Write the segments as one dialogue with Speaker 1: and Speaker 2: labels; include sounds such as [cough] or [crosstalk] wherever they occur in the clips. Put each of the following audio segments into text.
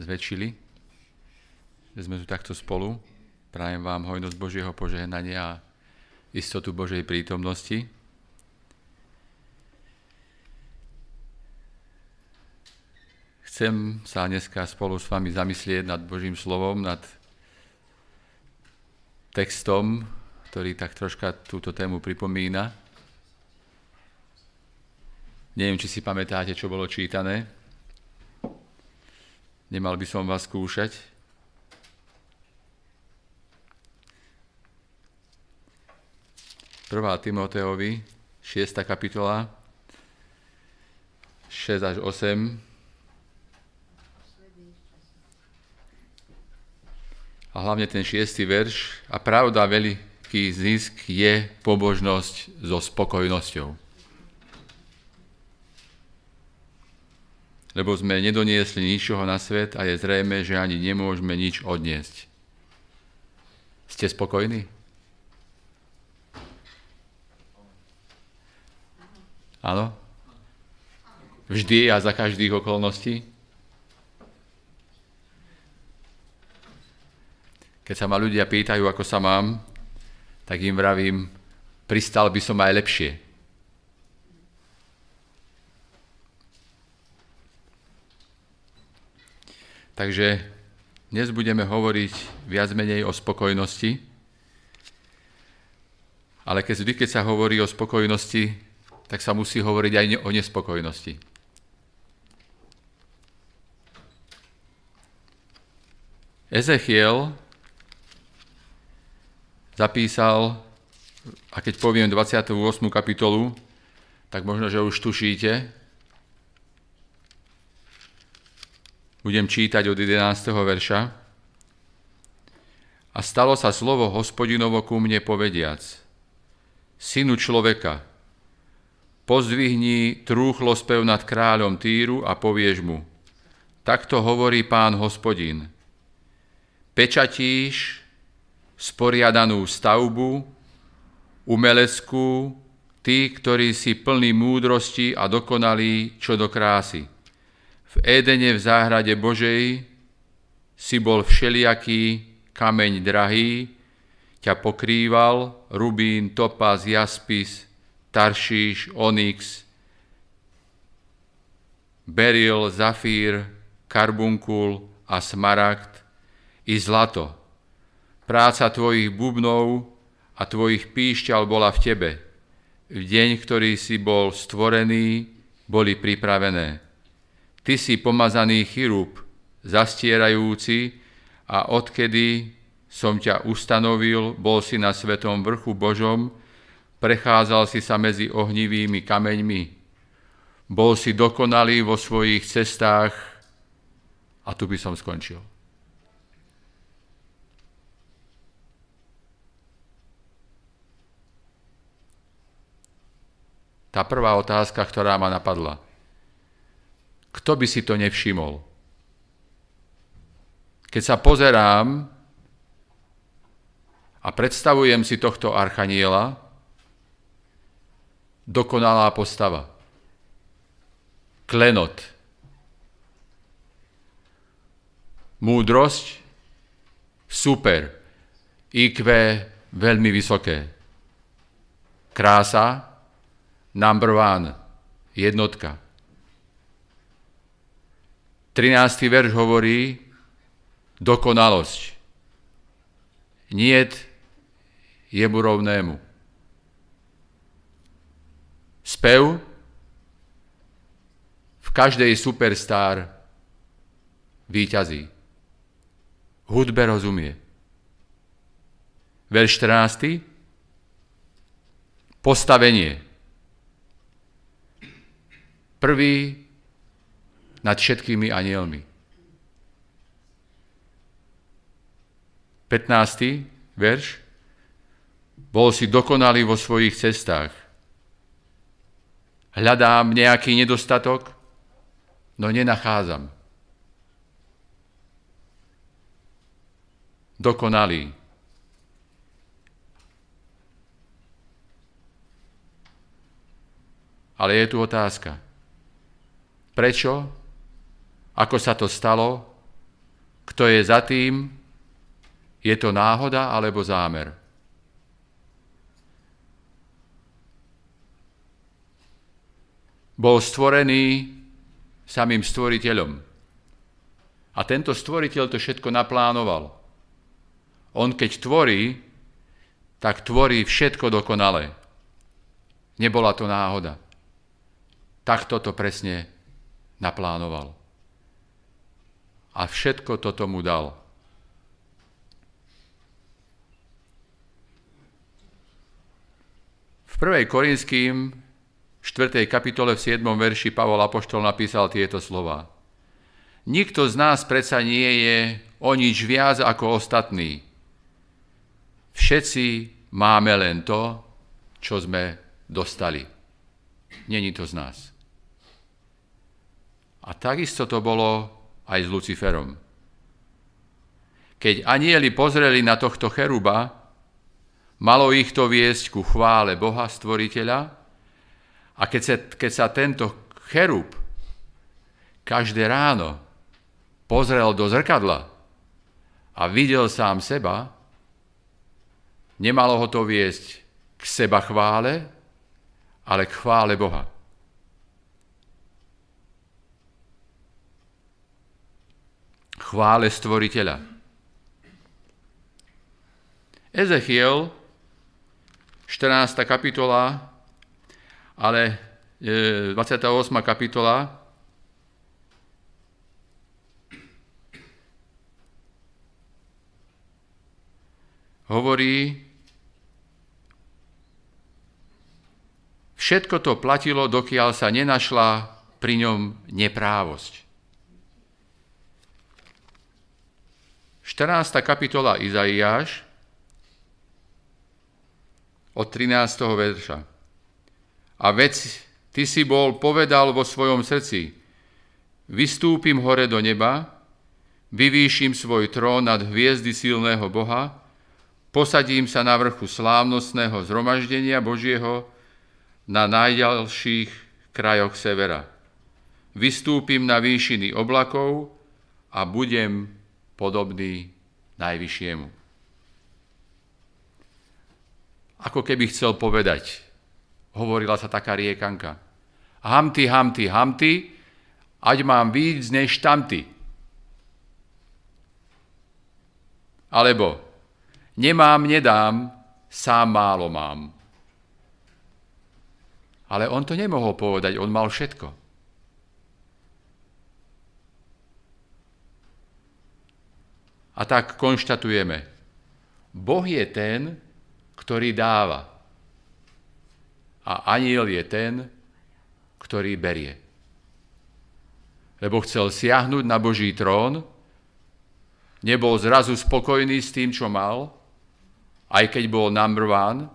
Speaker 1: zväčšili, že sme tu takto spolu. Prajem vám hojnosť Božieho požehnania a istotu Božej prítomnosti. Chcem sa dneska spolu s vami zamyslieť nad Božím slovom, nad textom, ktorý tak troška túto tému pripomína. Neviem, či si pamätáte, čo bolo čítané. Nemal by som vás skúšať. Prvá Timoteovi, 6. kapitola, 6 až 8. A hlavne ten šiestý verš. A pravda, veľký zisk je pobožnosť so spokojnosťou. Lebo sme nedoniesli ničoho na svet a je zrejme, že ani nemôžeme nič odniesť. Ste spokojní? Áno? Vždy a za každých okolností? Keď sa ma ľudia pýtajú, ako sa mám, tak im vravím, pristal by som aj lepšie. Takže dnes budeme hovoriť viac menej o spokojnosti, ale keď vždy, keď sa hovorí o spokojnosti, tak sa musí hovoriť aj o nespokojnosti. Ezechiel zapísal, a keď poviem 28. kapitolu, tak možno, že už tušíte, Budem čítať od 11. verša. A stalo sa slovo hospodinovo ku mne povediac. Synu človeka, pozdvihni trúchlo spev nad kráľom Týru a povieš mu, takto hovorí pán hospodin. Pečatíš sporiadanú stavbu, umeleckú, tí, ktorí si plní múdrosti a dokonalí čo do krásy v Édene v záhrade Božej si bol všelijaký kameň drahý, ťa pokrýval, rubín, topaz, jaspis, taršíš, onyx, beril, zafír, karbunkul a smaragd i zlato. Práca tvojich bubnov a tvojich píšťal bola v tebe. V deň, ktorý si bol stvorený, boli pripravené. Ty si pomazaný chirúb, zastierajúci, a odkedy som ťa ustanovil, bol si na svetom vrchu Božom, prechádzal si sa medzi ohnivými kameňmi, bol si dokonalý vo svojich cestách. A tu by som skončil. Tá prvá otázka, ktorá ma napadla – kto by si to nevšimol? Keď sa pozerám a predstavujem si tohto archaniela, dokonalá postava. Klenot. Múdrosť, super. IQ veľmi vysoké. Krása, number one, jednotka. 13. verš hovorí dokonalosť. Niet jemu rovnému. Spev v každej superstar výťazí. Hudbe rozumie. Verš 14. Postavenie. Prvý nad všetkými anielmi. 15. verš. Bol si dokonalý vo svojich cestách. Hľadám nejaký nedostatok, no nenachádzam. Dokonalý. Ale je tu otázka. Prečo ako sa to stalo, kto je za tým, je to náhoda alebo zámer. Bol stvorený samým stvoriteľom. A tento stvoriteľ to všetko naplánoval. On keď tvorí, tak tvorí všetko dokonale. Nebola to náhoda. Takto to presne naplánoval. A všetko to tomu dal. V 1. Korinským 4. kapitole v 7. verši Pavol Apoštol napísal tieto slova. Nikto z nás predsa nie je o nič viac ako ostatný. Všetci máme len to, čo sme dostali. Není to z nás. A takisto to bolo aj s Luciferom. Keď anieli pozreli na tohto cheruba, malo ich to viesť ku chvále Boha, stvoriteľa, a keď sa, keď sa tento cherub každé ráno pozrel do zrkadla a videl sám seba, nemalo ho to viesť k seba chvále, ale k chvále Boha. Chvále stvoriteľa. Ezechiel, 14. kapitola, ale 28. E, kapitola hovorí, všetko to platilo, dokiaľ sa nenašla pri ňom neprávosť. 14. kapitola Izaiáš od 13. verša. A vec, ty si bol povedal vo svojom srdci, vystúpim hore do neba, vyvýšim svoj trón nad hviezdy silného Boha, posadím sa na vrchu slávnostného zhromaždenia Božieho na najďalších krajoch severa. Vystúpim na výšiny oblakov a budem podobný najvyššiemu. Ako keby chcel povedať, hovorila sa taká riekanka. Hamty, hamty, hamty, ať mám víc než tamty. Alebo nemám, nedám, sám málo mám. Ale on to nemohol povedať, on mal všetko. A tak konštatujeme, Boh je ten, ktorý dáva a aniel je ten, ktorý berie. Lebo chcel siahnuť na Boží trón, nebol zrazu spokojný s tým, čo mal, aj keď bol number one,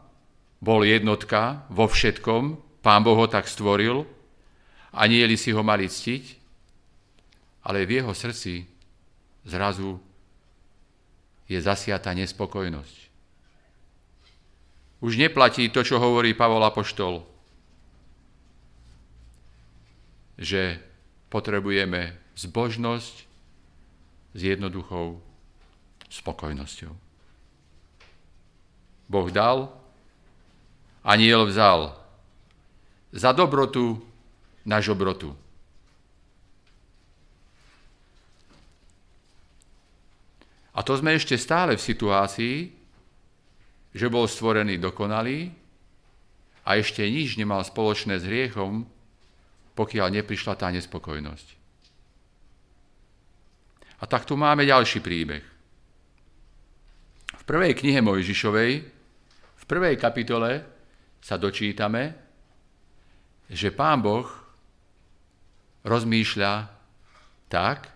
Speaker 1: bol jednotka vo všetkom, pán Boh ho tak stvoril, anieli si ho mali ctiť, ale v jeho srdci zrazu je zasiata nespokojnosť. Už neplatí to, čo hovorí Pavol Apoštol, že potrebujeme zbožnosť s jednoduchou spokojnosťou. Boh dal, aniel vzal za dobrotu na žobrotu. A to sme ešte stále v situácii, že bol stvorený dokonalý a ešte nič nemal spoločné s hriechom, pokiaľ neprišla tá nespokojnosť. A tak tu máme ďalší príbeh. V prvej knihe Mojžišovej, v prvej kapitole sa dočítame, že pán Boh rozmýšľa tak,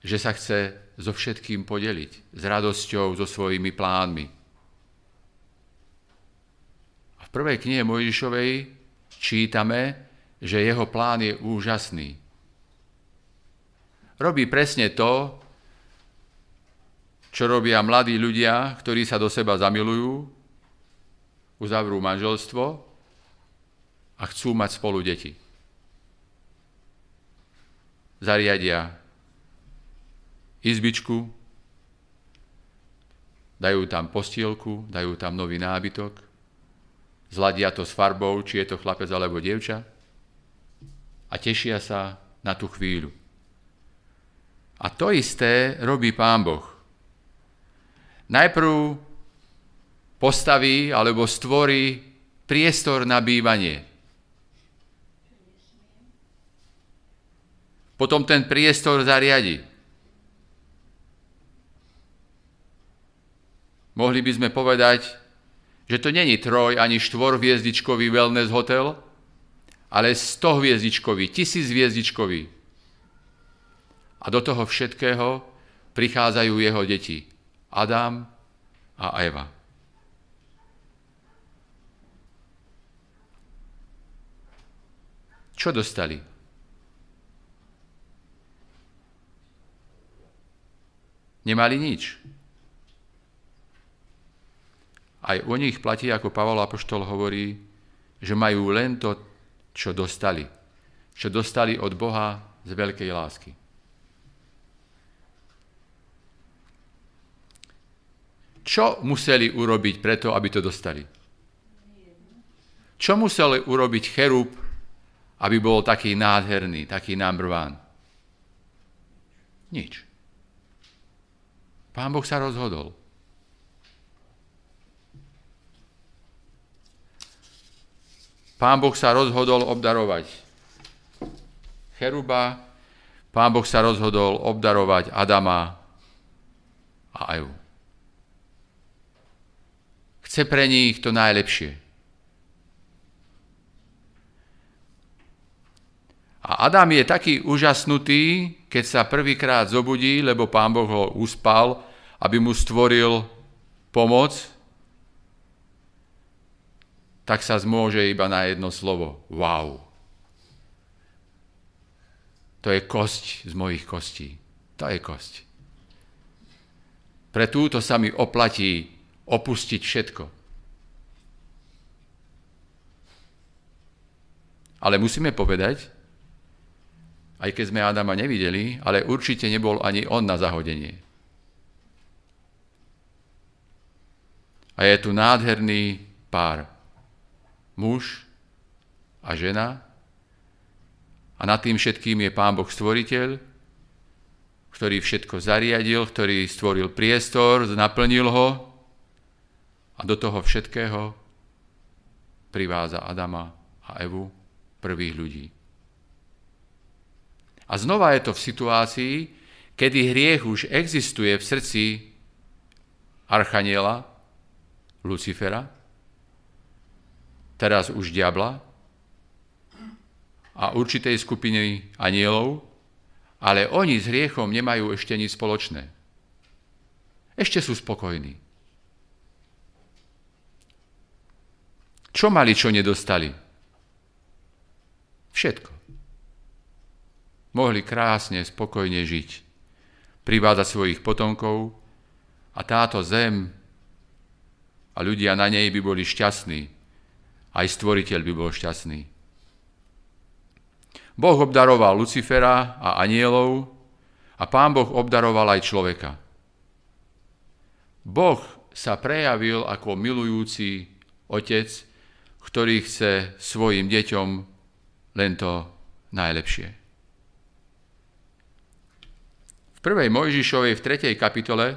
Speaker 1: že sa chce so všetkým podeliť, s radosťou, so svojimi plánmi. V prvej knihe Mojžišovej čítame, že jeho plán je úžasný. Robí presne to, čo robia mladí ľudia, ktorí sa do seba zamilujú, uzavrú manželstvo a chcú mať spolu deti. Zariadia izbičku, dajú tam postielku, dajú tam nový nábytok, zladia to s farbou, či je to chlapec alebo dievča a tešia sa na tú chvíľu. A to isté robí Pán Boh. Najprv postaví alebo stvorí priestor na bývanie. Potom ten priestor zariadi. Mohli by sme povedať, že to není troj ani štvorhviezdičkový wellness hotel, ale stohviezdičkový, tisíchviezdičkový. A do toho všetkého prichádzajú jeho deti. Adam a Eva. Čo dostali? Nemali nič. Aj o nich platí, ako Pavol Apoštol hovorí, že majú len to, čo dostali. Čo dostali od Boha z veľkej lásky. Čo museli urobiť preto, aby to dostali? Čo musel urobiť cherub, aby bol taký nádherný, taký number one? Nič. Pán Boh sa rozhodol. Pán Boh sa rozhodol obdarovať Cheruba, Pán Boh sa rozhodol obdarovať Adama a Evu. Chce pre nich to najlepšie. A Adam je taký úžasnutý, keď sa prvýkrát zobudí, lebo pán Boh ho uspal, aby mu stvoril pomoc, tak sa zmôže iba na jedno slovo. Wow. To je kosť z mojich kostí. To je kosť. Pre túto sa mi oplatí opustiť všetko. Ale musíme povedať, aj keď sme Adama nevideli, ale určite nebol ani on na zahodenie. A je tu nádherný pár. Muž a žena. A nad tým všetkým je Pán Boh Stvoriteľ, ktorý všetko zariadil, ktorý stvoril priestor, naplnil ho a do toho všetkého priváza Adama a Evu, prvých ľudí. A znova je to v situácii, kedy hriech už existuje v srdci Archaniela, Lucifera, teraz už diabla a určitej skupiny anielov, ale oni s hriechom nemajú ešte nič spoločné. Ešte sú spokojní. Čo mali, čo nedostali? Všetko. Mohli krásne, spokojne žiť, privádzať svojich potomkov a táto zem a ľudia na nej by boli šťastní. Aj stvoriteľ by bol šťastný. Boh obdaroval Lucifera a anielov a pán Boh obdaroval aj človeka. Boh sa prejavil ako milujúci otec, ktorý chce svojim deťom len to najlepšie. V prvej Mojžišovej v 3. kapitole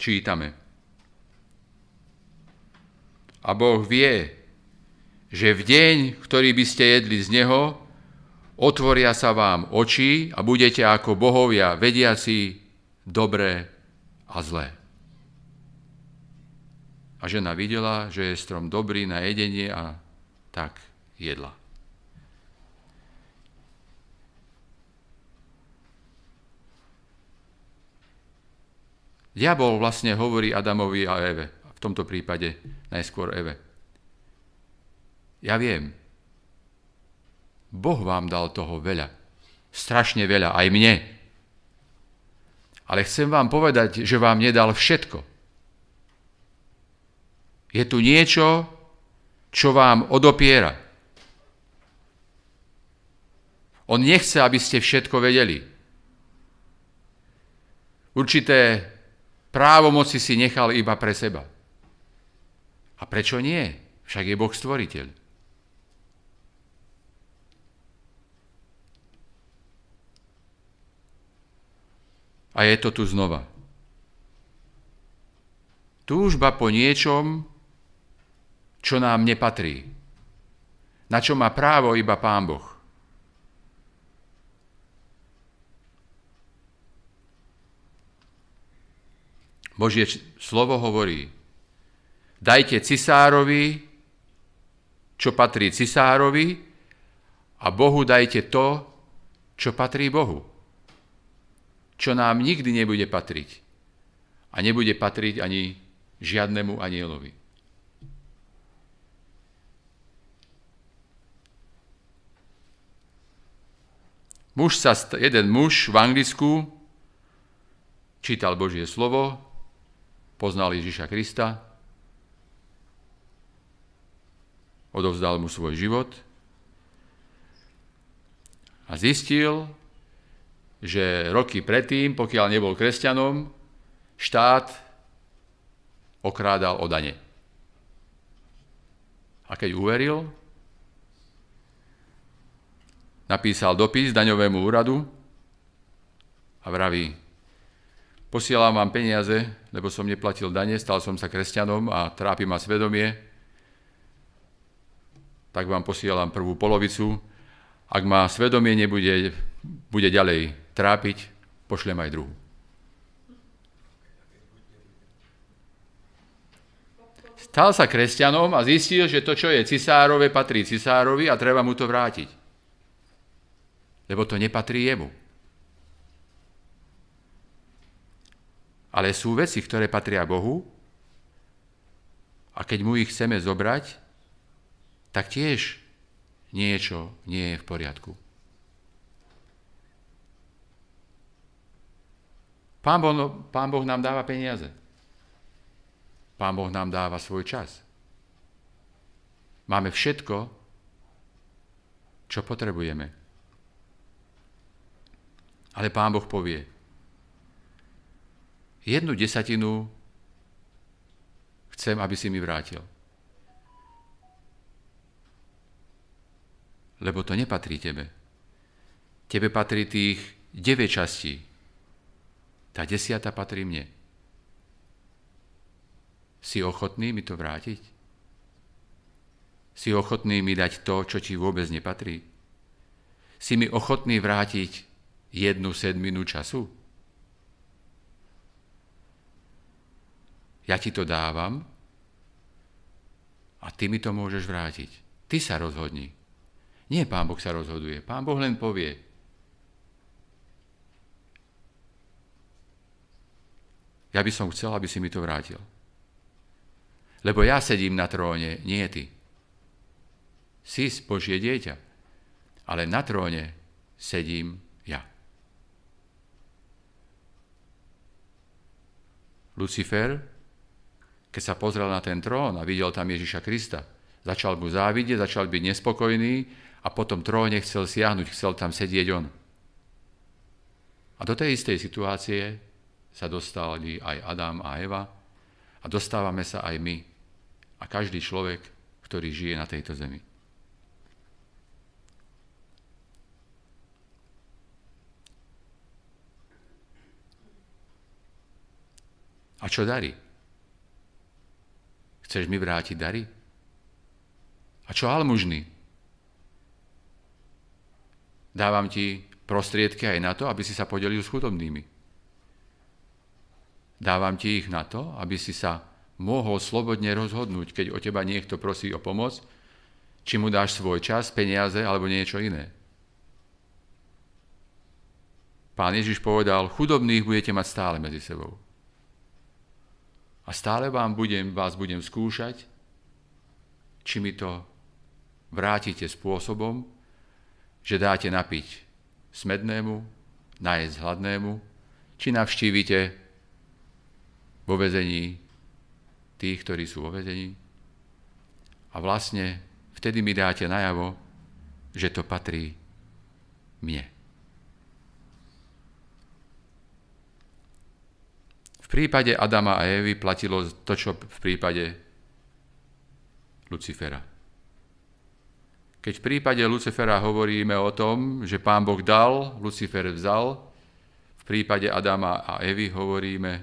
Speaker 1: čítame. A Boh vie, že v deň, ktorý by ste jedli z Neho, otvoria sa vám oči a budete ako bohovia, vediaci dobré a zlé. A žena videla, že je strom dobrý na jedenie a tak jedla. Diabol vlastne hovorí Adamovi a Eve, v tomto prípade najskôr Eve. Ja viem, Boh vám dal toho veľa, strašne veľa, aj mne. Ale chcem vám povedať, že vám nedal všetko. Je tu niečo, čo vám odopiera. On nechce, aby ste všetko vedeli. Určité právomoci si nechal iba pre seba. A prečo nie? Však je Boh stvoriteľ. A je to tu znova. Túžba po niečom, čo nám nepatrí. Na čo má právo iba Pán Boh. Božie slovo hovorí, dajte cisárovi, čo patrí cisárovi a Bohu dajte to, čo patrí Bohu. Čo nám nikdy nebude patriť. A nebude patriť ani žiadnemu anielovi. Muž sa, jeden muž v Anglicku čítal Božie slovo, poznal Ježiša Krista, odovzdal mu svoj život a zistil, že roky predtým, pokiaľ nebol kresťanom, štát okrádal o dane. A keď uveril, napísal dopis daňovému úradu a vraví, Posielam vám peniaze, lebo som neplatil dane, stal som sa kresťanom a trápi ma svedomie. Tak vám posielam prvú polovicu. Ak ma svedomie nebude bude ďalej trápiť, pošlem aj druhú. Stal sa kresťanom a zistil, že to, čo je cisárove, patrí cisárovi a treba mu to vrátiť. Lebo to nepatrí jemu. Ale sú veci, ktoré patria Bohu a keď mu ich chceme zobrať, tak tiež niečo nie je v poriadku. Pán boh, Pán boh nám dáva peniaze. Pán Boh nám dáva svoj čas. Máme všetko, čo potrebujeme. Ale Pán Boh povie, jednu desatinu chcem, aby si mi vrátil. Lebo to nepatrí tebe. Tebe patrí tých 9 častí. Tá desiata patrí mne. Si ochotný mi to vrátiť? Si ochotný mi dať to, čo ti vôbec nepatrí? Si mi ochotný vrátiť jednu sedminu času? Ja ti to dávam a ty mi to môžeš vrátiť. Ty sa rozhodni. Nie Pán Boh sa rozhoduje. Pán Boh len povie. Ja by som chcel, aby si mi to vrátil. Lebo ja sedím na tróne, nie ty. Si Božie dieťa, ale na tróne sedím ja. Lucifer keď sa pozrel na ten trón a videl tam Ježiša Krista, začal mu závidieť, začal byť nespokojný a po tom tróne chcel siahnuť, chcel tam sedieť on. A do tej istej situácie sa dostali aj Adam a Eva a dostávame sa aj my a každý človek, ktorý žije na tejto zemi. A čo darí? Chceš mi vrátiť dary? A čo almužný? Dávam ti prostriedky aj na to, aby si sa podelil s chudobnými. Dávam ti ich na to, aby si sa mohol slobodne rozhodnúť, keď o teba niekto prosí o pomoc, či mu dáš svoj čas, peniaze alebo niečo iné. Pán Ježiš povedal, chudobných budete mať stále medzi sebou. A stále vám budem, vás budem skúšať, či mi to vrátite spôsobom, že dáte napiť smednému, najesť hladnému, či navštívite vo vezení tých, ktorí sú vo vezení. A vlastne vtedy mi dáte najavo, že to patrí mne. V prípade Adama a Evy platilo to, čo v prípade Lucifera. Keď v prípade Lucifera hovoríme o tom, že pán Boh dal, Lucifer vzal, v prípade Adama a Evy hovoríme,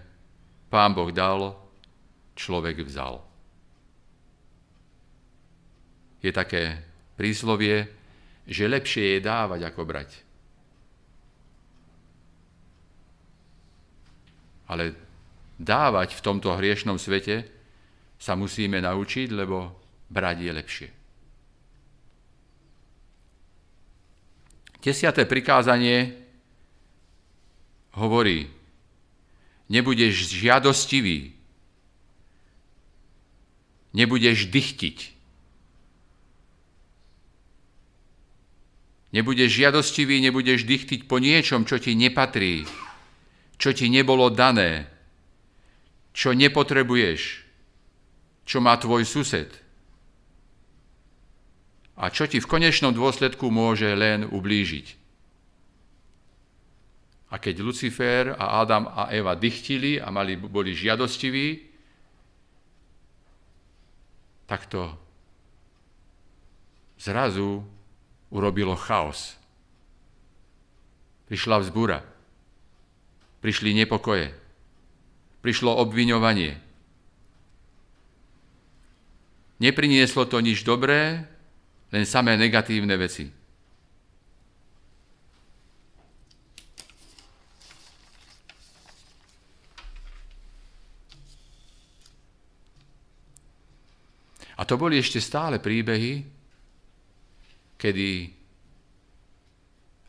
Speaker 1: pán Boh dal, človek vzal. Je také príslovie, že lepšie je dávať ako brať. Ale dávať v tomto hriešnom svete sa musíme naučiť, lebo brať je lepšie. Desiaté prikázanie hovorí, nebudeš žiadostivý, nebudeš dychtiť, Nebudeš žiadostivý, nebudeš dychtiť po niečom, čo ti nepatrí, čo ti nebolo dané, čo nepotrebuješ, čo má tvoj sused a čo ti v konečnom dôsledku môže len ublížiť. A keď Lucifer a Adam a Eva dychtili a mali, boli žiadostiví, tak to zrazu urobilo chaos. Prišla vzbúra. Prišli nepokoje. Prišlo obviňovanie. Neprinieslo to nič dobré, len samé negatívne veci. A to boli ešte stále príbehy, kedy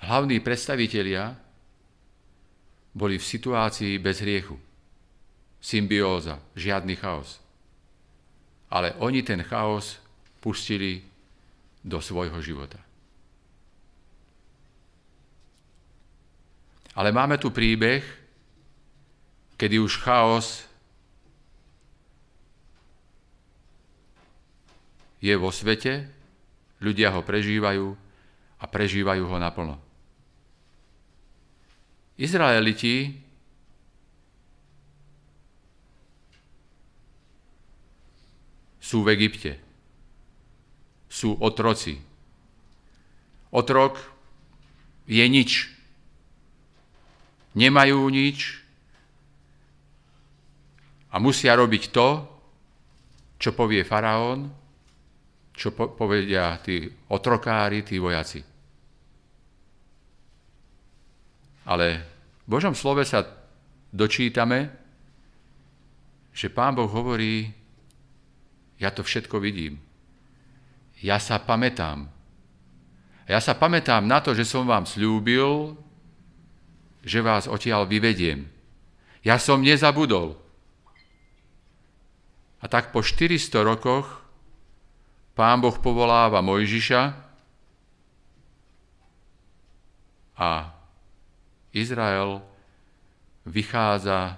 Speaker 1: hlavní predstavitelia boli v situácii bez hriechu. Symbióza, žiadny chaos. Ale oni ten chaos pustili do svojho života. Ale máme tu príbeh, kedy už chaos je vo svete, Ľudia ho prežívajú a prežívajú ho naplno. Izraeliti sú v Egypte. Sú otroci. Otrok je nič. Nemajú nič a musia robiť to, čo povie faraón čo po- povedia tí otrokári, tí vojaci. Ale v Božom slove sa dočítame, že Pán Boh hovorí, ja to všetko vidím. Ja sa pamätám. Ja sa pamätám na to, že som vám slúbil, že vás odtiaľ vyvediem. Ja som nezabudol. A tak po 400 rokoch Pán Boh povoláva Mojžiša a Izrael vychádza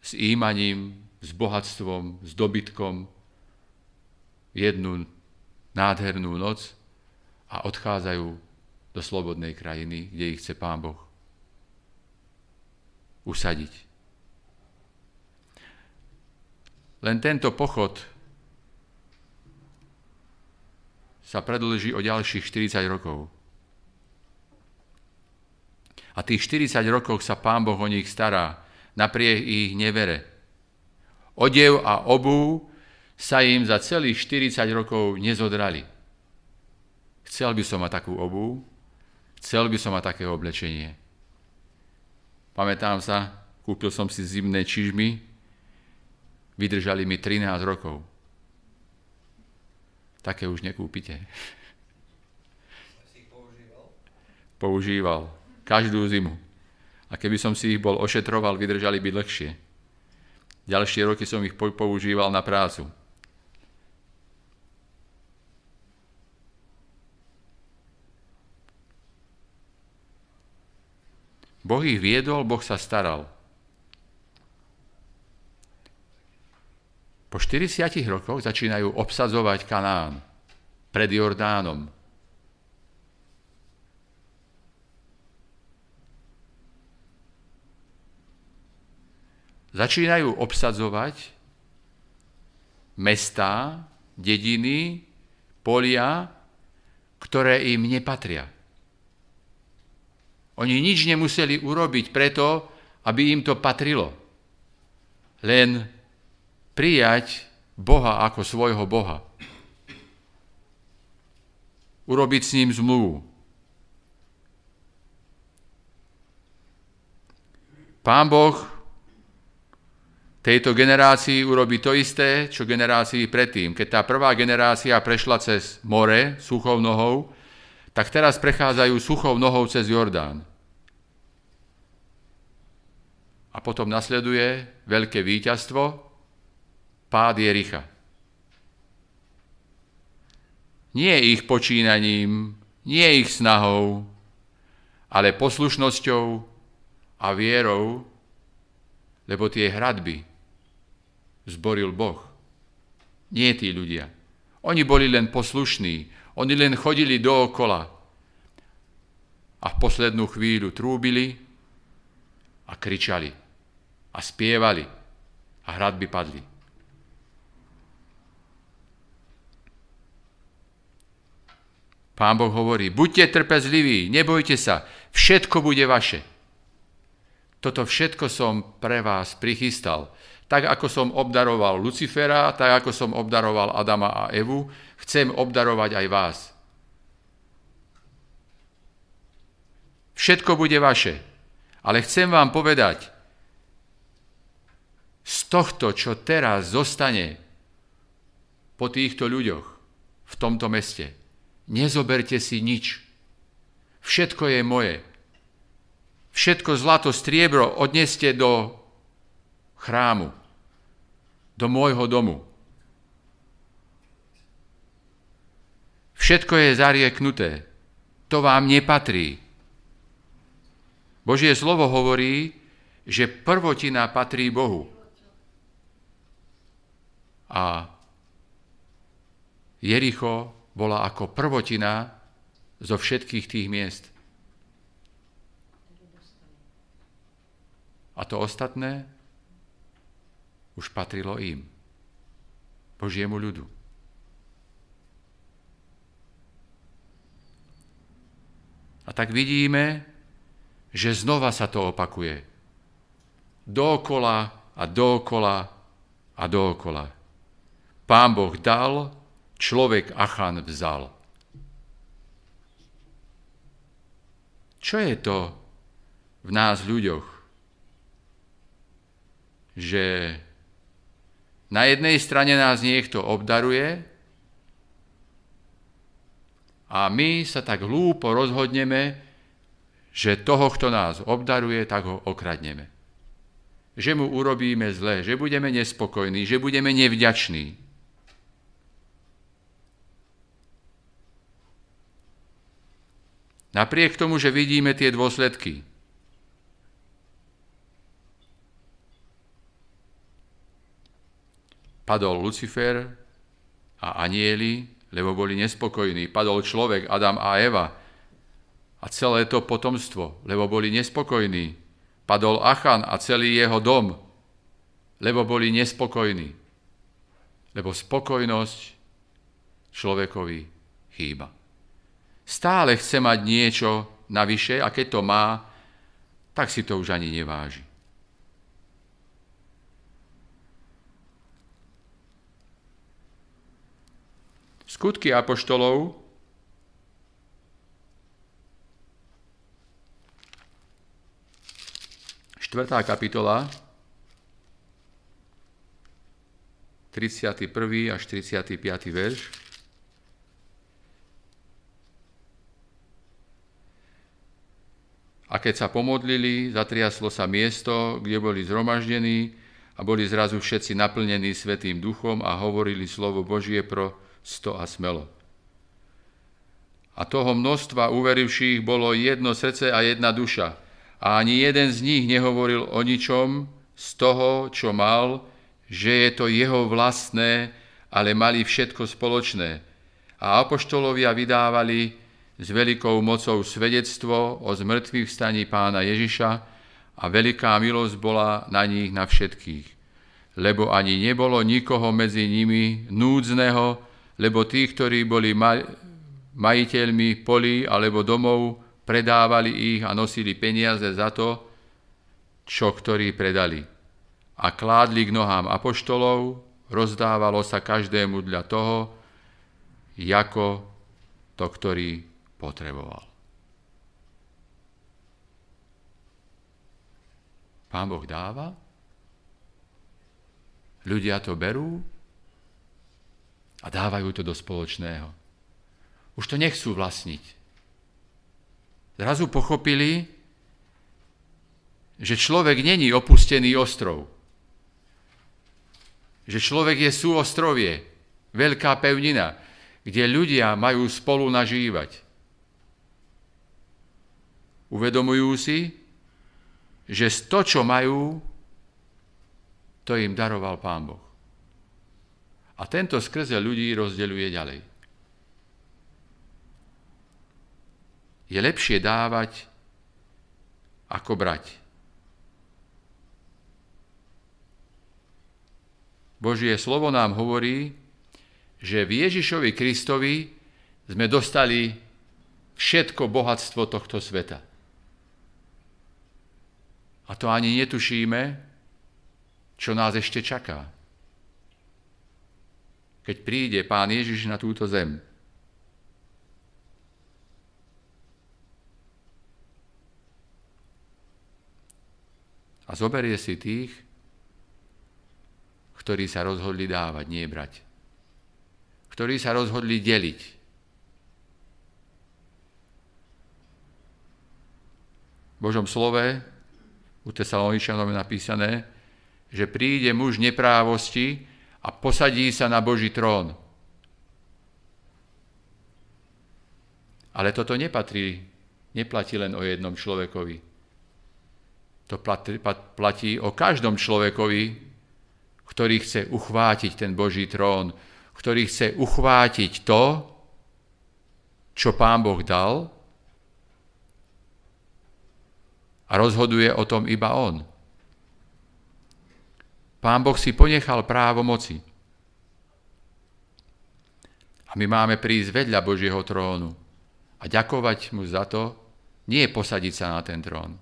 Speaker 1: s ímaním, s bohatstvom, s dobytkom jednu nádhernú noc a odchádzajú do slobodnej krajiny, kde ich chce Pán Boh usadiť. Len tento pochod sa predlží o ďalších 40 rokov. A tých 40 rokov sa Pán Boh o nich stará, napriek ich nevere. Odev a obu sa im za celých 40 rokov nezodrali. Chcel by som mať takú obu, chcel by som mať také oblečenie. Pamätám sa, kúpil som si zimné čižmy, vydržali mi 13 rokov také už nekúpite. Používal? používal. Každú zimu. A keby som si ich bol ošetroval, vydržali by dlhšie. Ďalšie roky som ich používal na prácu. Boh ich viedol, Boh sa staral. Po 40 rokoch začínajú obsadzovať Kanán pred Jordánom. Začínajú obsadzovať mestá, dediny, polia, ktoré im nepatria. Oni nič nemuseli urobiť preto, aby im to patrilo. Len prijať Boha ako svojho Boha. Urobiť s ním zmluvu. Pán Boh tejto generácii urobí to isté, čo generácii predtým. Keď tá prvá generácia prešla cez more suchou nohou, tak teraz prechádzajú suchou nohou cez Jordán. A potom nasleduje veľké víťazstvo, pád Jericha. Nie ich počínaním, nie ich snahou, ale poslušnosťou a vierou, lebo tie hradby zboril Boh. Nie tí ľudia. Oni boli len poslušní, oni len chodili dookola a v poslednú chvíľu trúbili a kričali a spievali a hradby padli. Pán Boh hovorí, buďte trpezliví, nebojte sa, všetko bude vaše. Toto všetko som pre vás prichystal. Tak ako som obdaroval Lucifera, tak ako som obdaroval Adama a Evu, chcem obdarovať aj vás. Všetko bude vaše. Ale chcem vám povedať, z tohto, čo teraz zostane po týchto ľuďoch v tomto meste, nezoberte si nič. Všetko je moje. Všetko zlato, striebro odneste do chrámu, do môjho domu. Všetko je zarieknuté. To vám nepatrí. Božie slovo hovorí, že prvotina patrí Bohu. A Jericho bola ako prvotina zo všetkých tých miest. A to ostatné už patrilo im, Božiemu ľudu. A tak vidíme, že znova sa to opakuje. Dookola a dookola a dookola. Pán Boh dal, človek Achan vzal. Čo je to v nás ľuďoch? Že na jednej strane nás niekto obdaruje a my sa tak hlúpo rozhodneme, že toho, kto nás obdaruje, tak ho okradneme. Že mu urobíme zle, že budeme nespokojní, že budeme nevďační. Napriek tomu, že vidíme tie dôsledky, Padol Lucifer a anieli, lebo boli nespokojní. Padol človek, Adam a Eva a celé to potomstvo, lebo boli nespokojní. Padol Achan a celý jeho dom, lebo boli nespokojní. Lebo spokojnosť človekovi chýba. Stále chce mať niečo navyše a keď to má, tak si to už ani neváži. Skutky apoštolov, štvrtá kapitola, 31. až 35. verš. A keď sa pomodlili, zatriaslo sa miesto, kde boli zhromaždení a boli zrazu všetci naplnení Svetým duchom a hovorili slovo Božie pro sto a smelo. A toho množstva uverivších bolo jedno srdce a jedna duša. A ani jeden z nich nehovoril o ničom z toho, čo mal, že je to jeho vlastné, ale mali všetko spoločné. A apoštolovia vydávali s veľkou mocou svedectvo o zmrtvých staní pána Ježiša a veľká milosť bola na nich na všetkých. Lebo ani nebolo nikoho medzi nimi núdzneho, lebo tí, ktorí boli majiteľmi polí alebo domov, predávali ich a nosili peniaze za to, čo ktorí predali. A kládli k nohám apoštolov, rozdávalo sa každému dla toho, ako to, ktorý potreboval. Pán Boh dáva, ľudia to berú a dávajú to do spoločného. Už to nechcú vlastniť. Zrazu pochopili, že človek není opustený ostrov. Že človek je súostrovie, veľká pevnina, kde ľudia majú spolu nažívať. Uvedomujú si, že to, čo majú, to im daroval Pán Boh. A tento skrze ľudí rozdeľuje ďalej. Je lepšie dávať, ako brať. Božie slovo nám hovorí, že v Ježišovi Kristovi sme dostali všetko bohatstvo tohto sveta. A to ani netušíme, čo nás ešte čaká. Keď príde Pán Ježiš na túto zem. A zoberie si tých, ktorí sa rozhodli dávať, nie brať. Ktorí sa rozhodli deliť. V Božom slove u Tesaloničanov je napísané, že príde muž neprávosti a posadí sa na Boží trón. Ale toto nepatrí, neplatí len o jednom človekovi. To platí o každom človekovi, ktorý chce uchvátiť ten Boží trón, ktorý chce uchvátiť to, čo Pán Boh dal a rozhoduje o tom iba On. Pán Boh si ponechal právo moci. A my máme prísť vedľa Božieho trónu a ďakovať mu za to, nie posadiť sa na ten trón.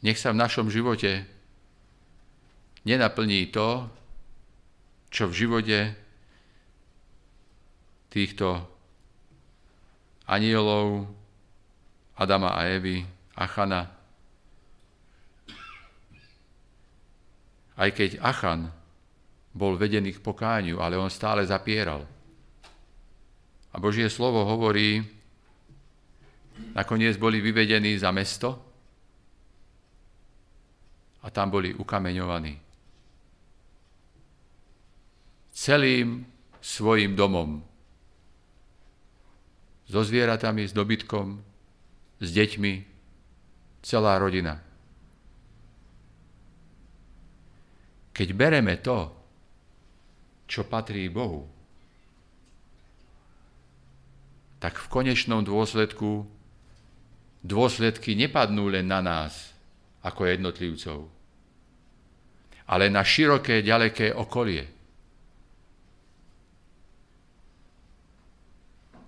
Speaker 1: Nech sa v našom živote nenaplní to, čo v živote týchto anielov Adama a Evy, Achana. Aj keď Achan bol vedený k pokániu, ale on stále zapieral. A Božie slovo hovorí, nakoniec boli vyvedení za mesto, a tam boli ukameňovaní. Celým svojim domom. So zvieratami, s dobytkom, s deťmi, celá rodina. Keď bereme to, čo patrí Bohu, tak v konečnom dôsledku dôsledky nepadnú len na nás ako jednotlivcov, ale na široké, ďaleké okolie.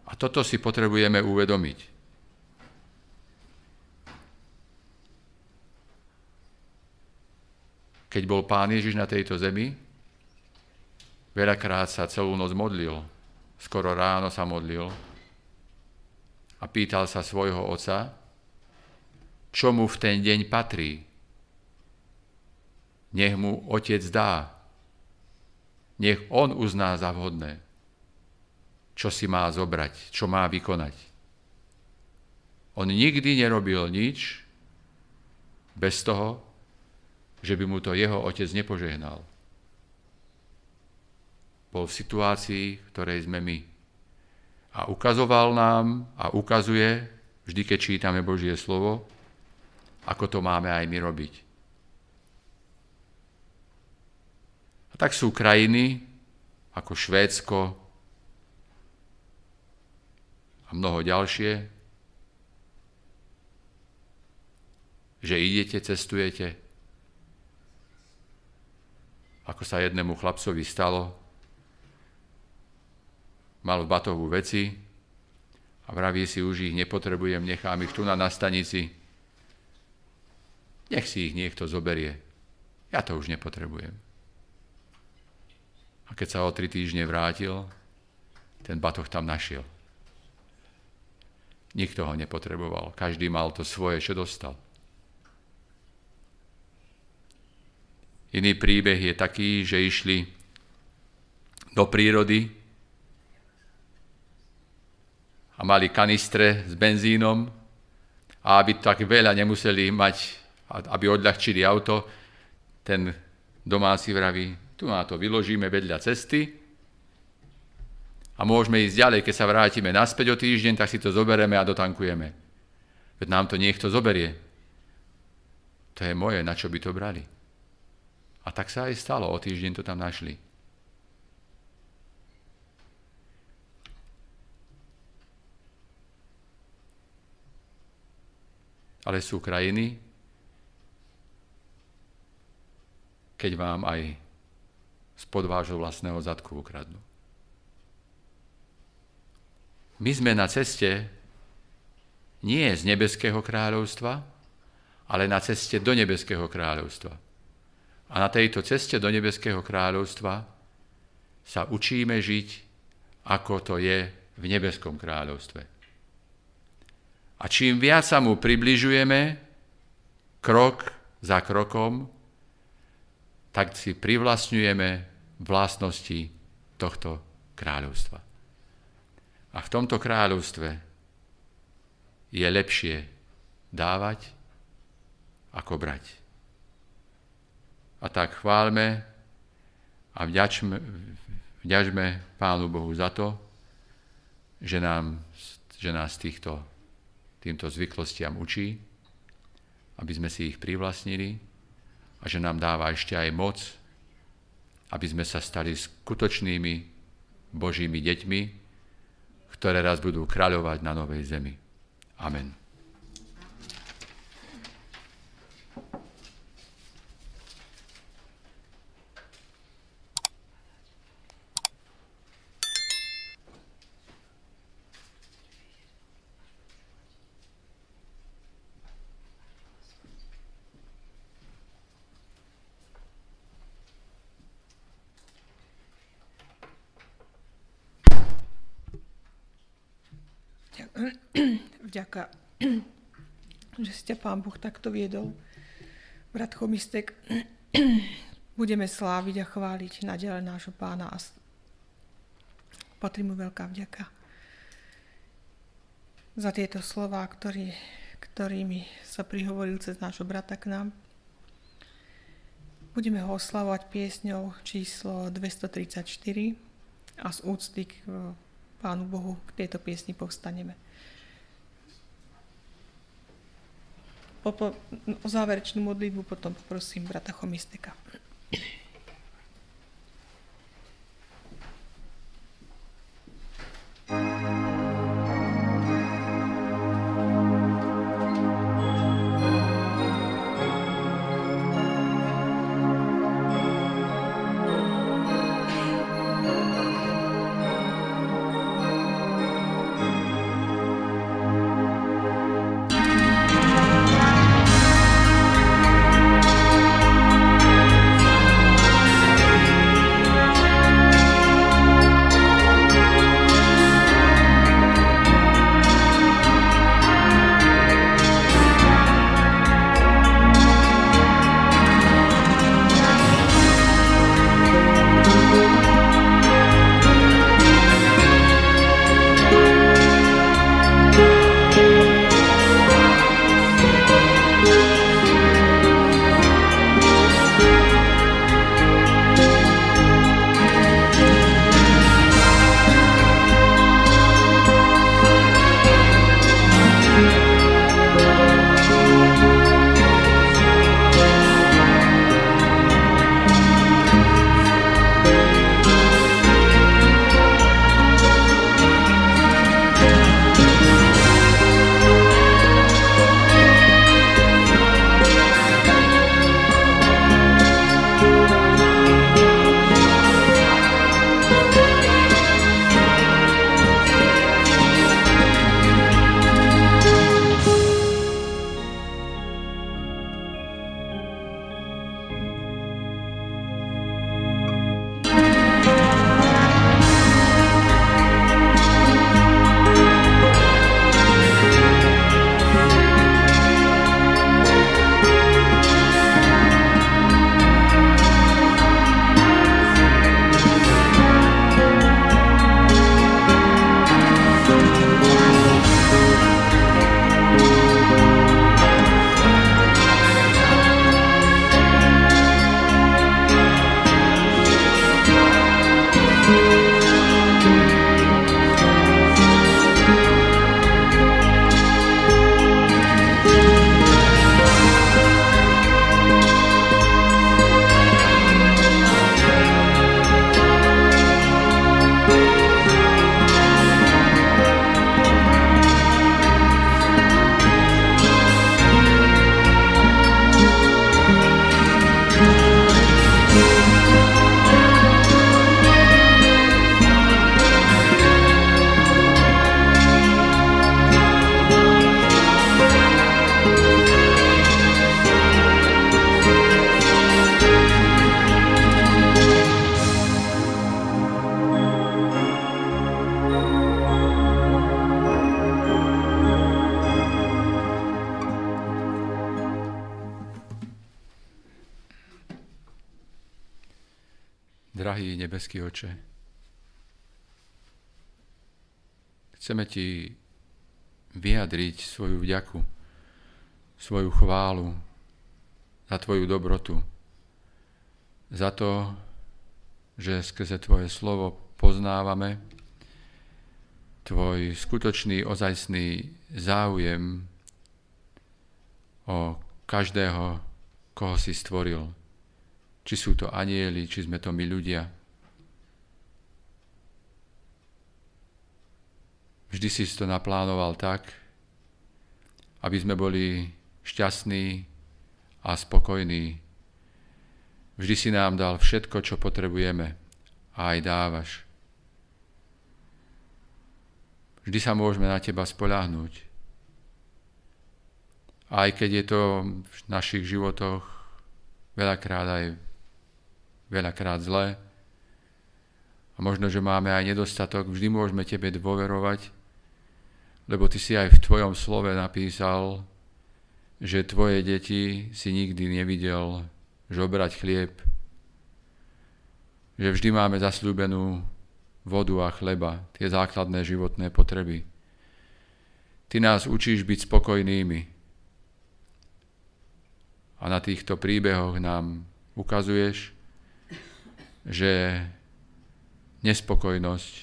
Speaker 1: A toto si potrebujeme uvedomiť. Keď bol Pán Ježiš na tejto zemi, veľakrát sa celú noc modlil, skoro ráno sa modlil a pýtal sa svojho oca, čo mu v ten deň patrí nech mu otec dá. Nech on uzná za vhodné, čo si má zobrať, čo má vykonať. On nikdy nerobil nič bez toho, že by mu to jeho otec nepožehnal. Bol v situácii, v ktorej sme my. A ukazoval nám a ukazuje, vždy keď čítame Božie slovo, ako to máme aj my robiť. A tak sú krajiny ako Švédsko, mnoho ďalšie, že idete, cestujete, ako sa jednému chlapcovi stalo, mal v batohu veci a vraví si, už ich nepotrebujem, nechám ich tu na nastanici, nech si ich niekto zoberie. Ja to už nepotrebujem. A keď sa o tri týždne vrátil, ten batoh tam našiel. Nikto ho nepotreboval. Každý mal to svoje, čo dostal. Iný príbeh je taký, že išli do prírody a mali kanistre s benzínom a aby tak veľa nemuseli mať, aby odľahčili auto, ten domáci vraví, tu na to vyložíme vedľa cesty a môžeme ísť ďalej, keď sa vrátime naspäť o týždeň, tak si to zoberieme a dotankujeme. Veď nám to niekto zoberie. To je moje, na čo by to brali. A tak sa aj stalo, o týždeň to tam našli. Ale sú krajiny, keď vám aj spod vášho vlastného zadku ukradnú. My sme na ceste nie z nebeského kráľovstva, ale na ceste do nebeského kráľovstva. A na tejto ceste do nebeského kráľovstva sa učíme žiť, ako to je v nebeskom kráľovstve. A čím viac sa mu približujeme, krok za krokom, tak si privlastňujeme vlastnosti tohto kráľovstva. A v tomto kráľovstve je lepšie dávať ako brať. A tak chválme a vďačme, vďačme Pánu Bohu za to, že, nám, že nás týchto, týmto zvyklostiam učí, aby sme si ich privlastnili a že nám dáva ešte aj moc, aby sme sa stali skutočnými Božími deťmi, ktoré raz budú kráľovať na novej zemi. Amen.
Speaker 2: vďaka, že ste Pán Boh takto viedol. Brat Chomistek, [clears throat] budeme sláviť a chváliť na dele nášho pána a patrí mu veľká vďaka za tieto slova, ktorý, ktorými sa prihovoril cez nášho brata k nám. Budeme ho oslavovať piesňou číslo 234 a z úcty k Pánu Bohu k tejto piesni povstaneme. O záverečnú modlitbu potom poprosím brata Chomisteka.
Speaker 1: Drahý nebeský oče, chceme ti vyjadriť svoju vďaku, svoju chválu za tvoju dobrotu, za to, že skrze tvoje slovo poznávame tvoj skutočný, ozajstný záujem o každého, koho si stvoril či sú to anieli, či sme to my ľudia. Vždy si to naplánoval tak, aby sme boli šťastní a spokojní. Vždy si nám dal všetko, čo potrebujeme a aj dávaš. Vždy sa môžeme na teba spoľahnúť. Aj keď je to v našich životoch veľakrát aj veľakrát zlé. A možno, že máme aj nedostatok, vždy môžeme Tebe dôverovať, lebo Ty si aj v Tvojom slove napísal, že Tvoje deti si nikdy nevidel žobrať chlieb, že vždy máme zasľúbenú vodu a chleba, tie základné životné potreby. Ty nás učíš byť spokojnými. A na týchto príbehoch nám ukazuješ, že nespokojnosť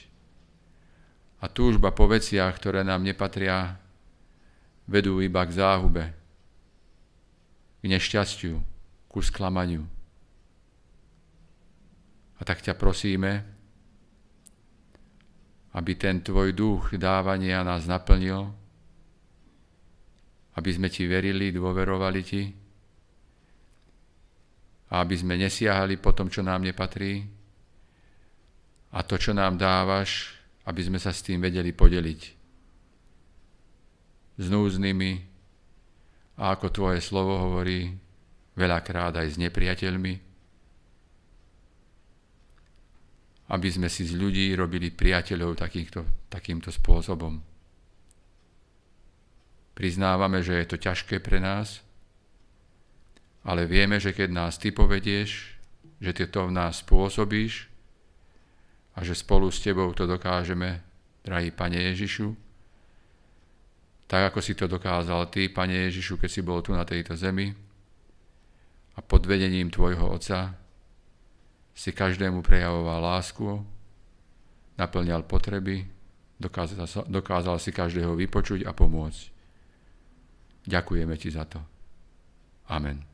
Speaker 1: a túžba po veciach, ktoré nám nepatria, vedú iba k záhube, k nešťastiu, ku sklamaniu. A tak ťa prosíme, aby ten tvoj duch dávania nás naplnil, aby sme ti verili, dôverovali ti, a aby sme nesiahali po tom, čo nám nepatrí a to, čo nám dávaš, aby sme sa s tým vedeli podeliť. S núznymi a ako tvoje slovo hovorí, veľakrát aj s nepriateľmi, aby sme si z ľudí robili priateľov takýmto, takýmto spôsobom. Priznávame, že je to ťažké pre nás, ale vieme, že keď nás Ty povedieš, že Ty to v nás spôsobíš a že spolu s Tebou to dokážeme, drahý Pane Ježišu, tak ako si to dokázal Ty, Pane Ježišu, keď si bol tu na tejto zemi a pod vedením Tvojho Otca si každému prejavoval lásku, naplňal potreby, dokázal, dokázal si každého vypočuť a pomôcť. Ďakujeme Ti za to. Amen.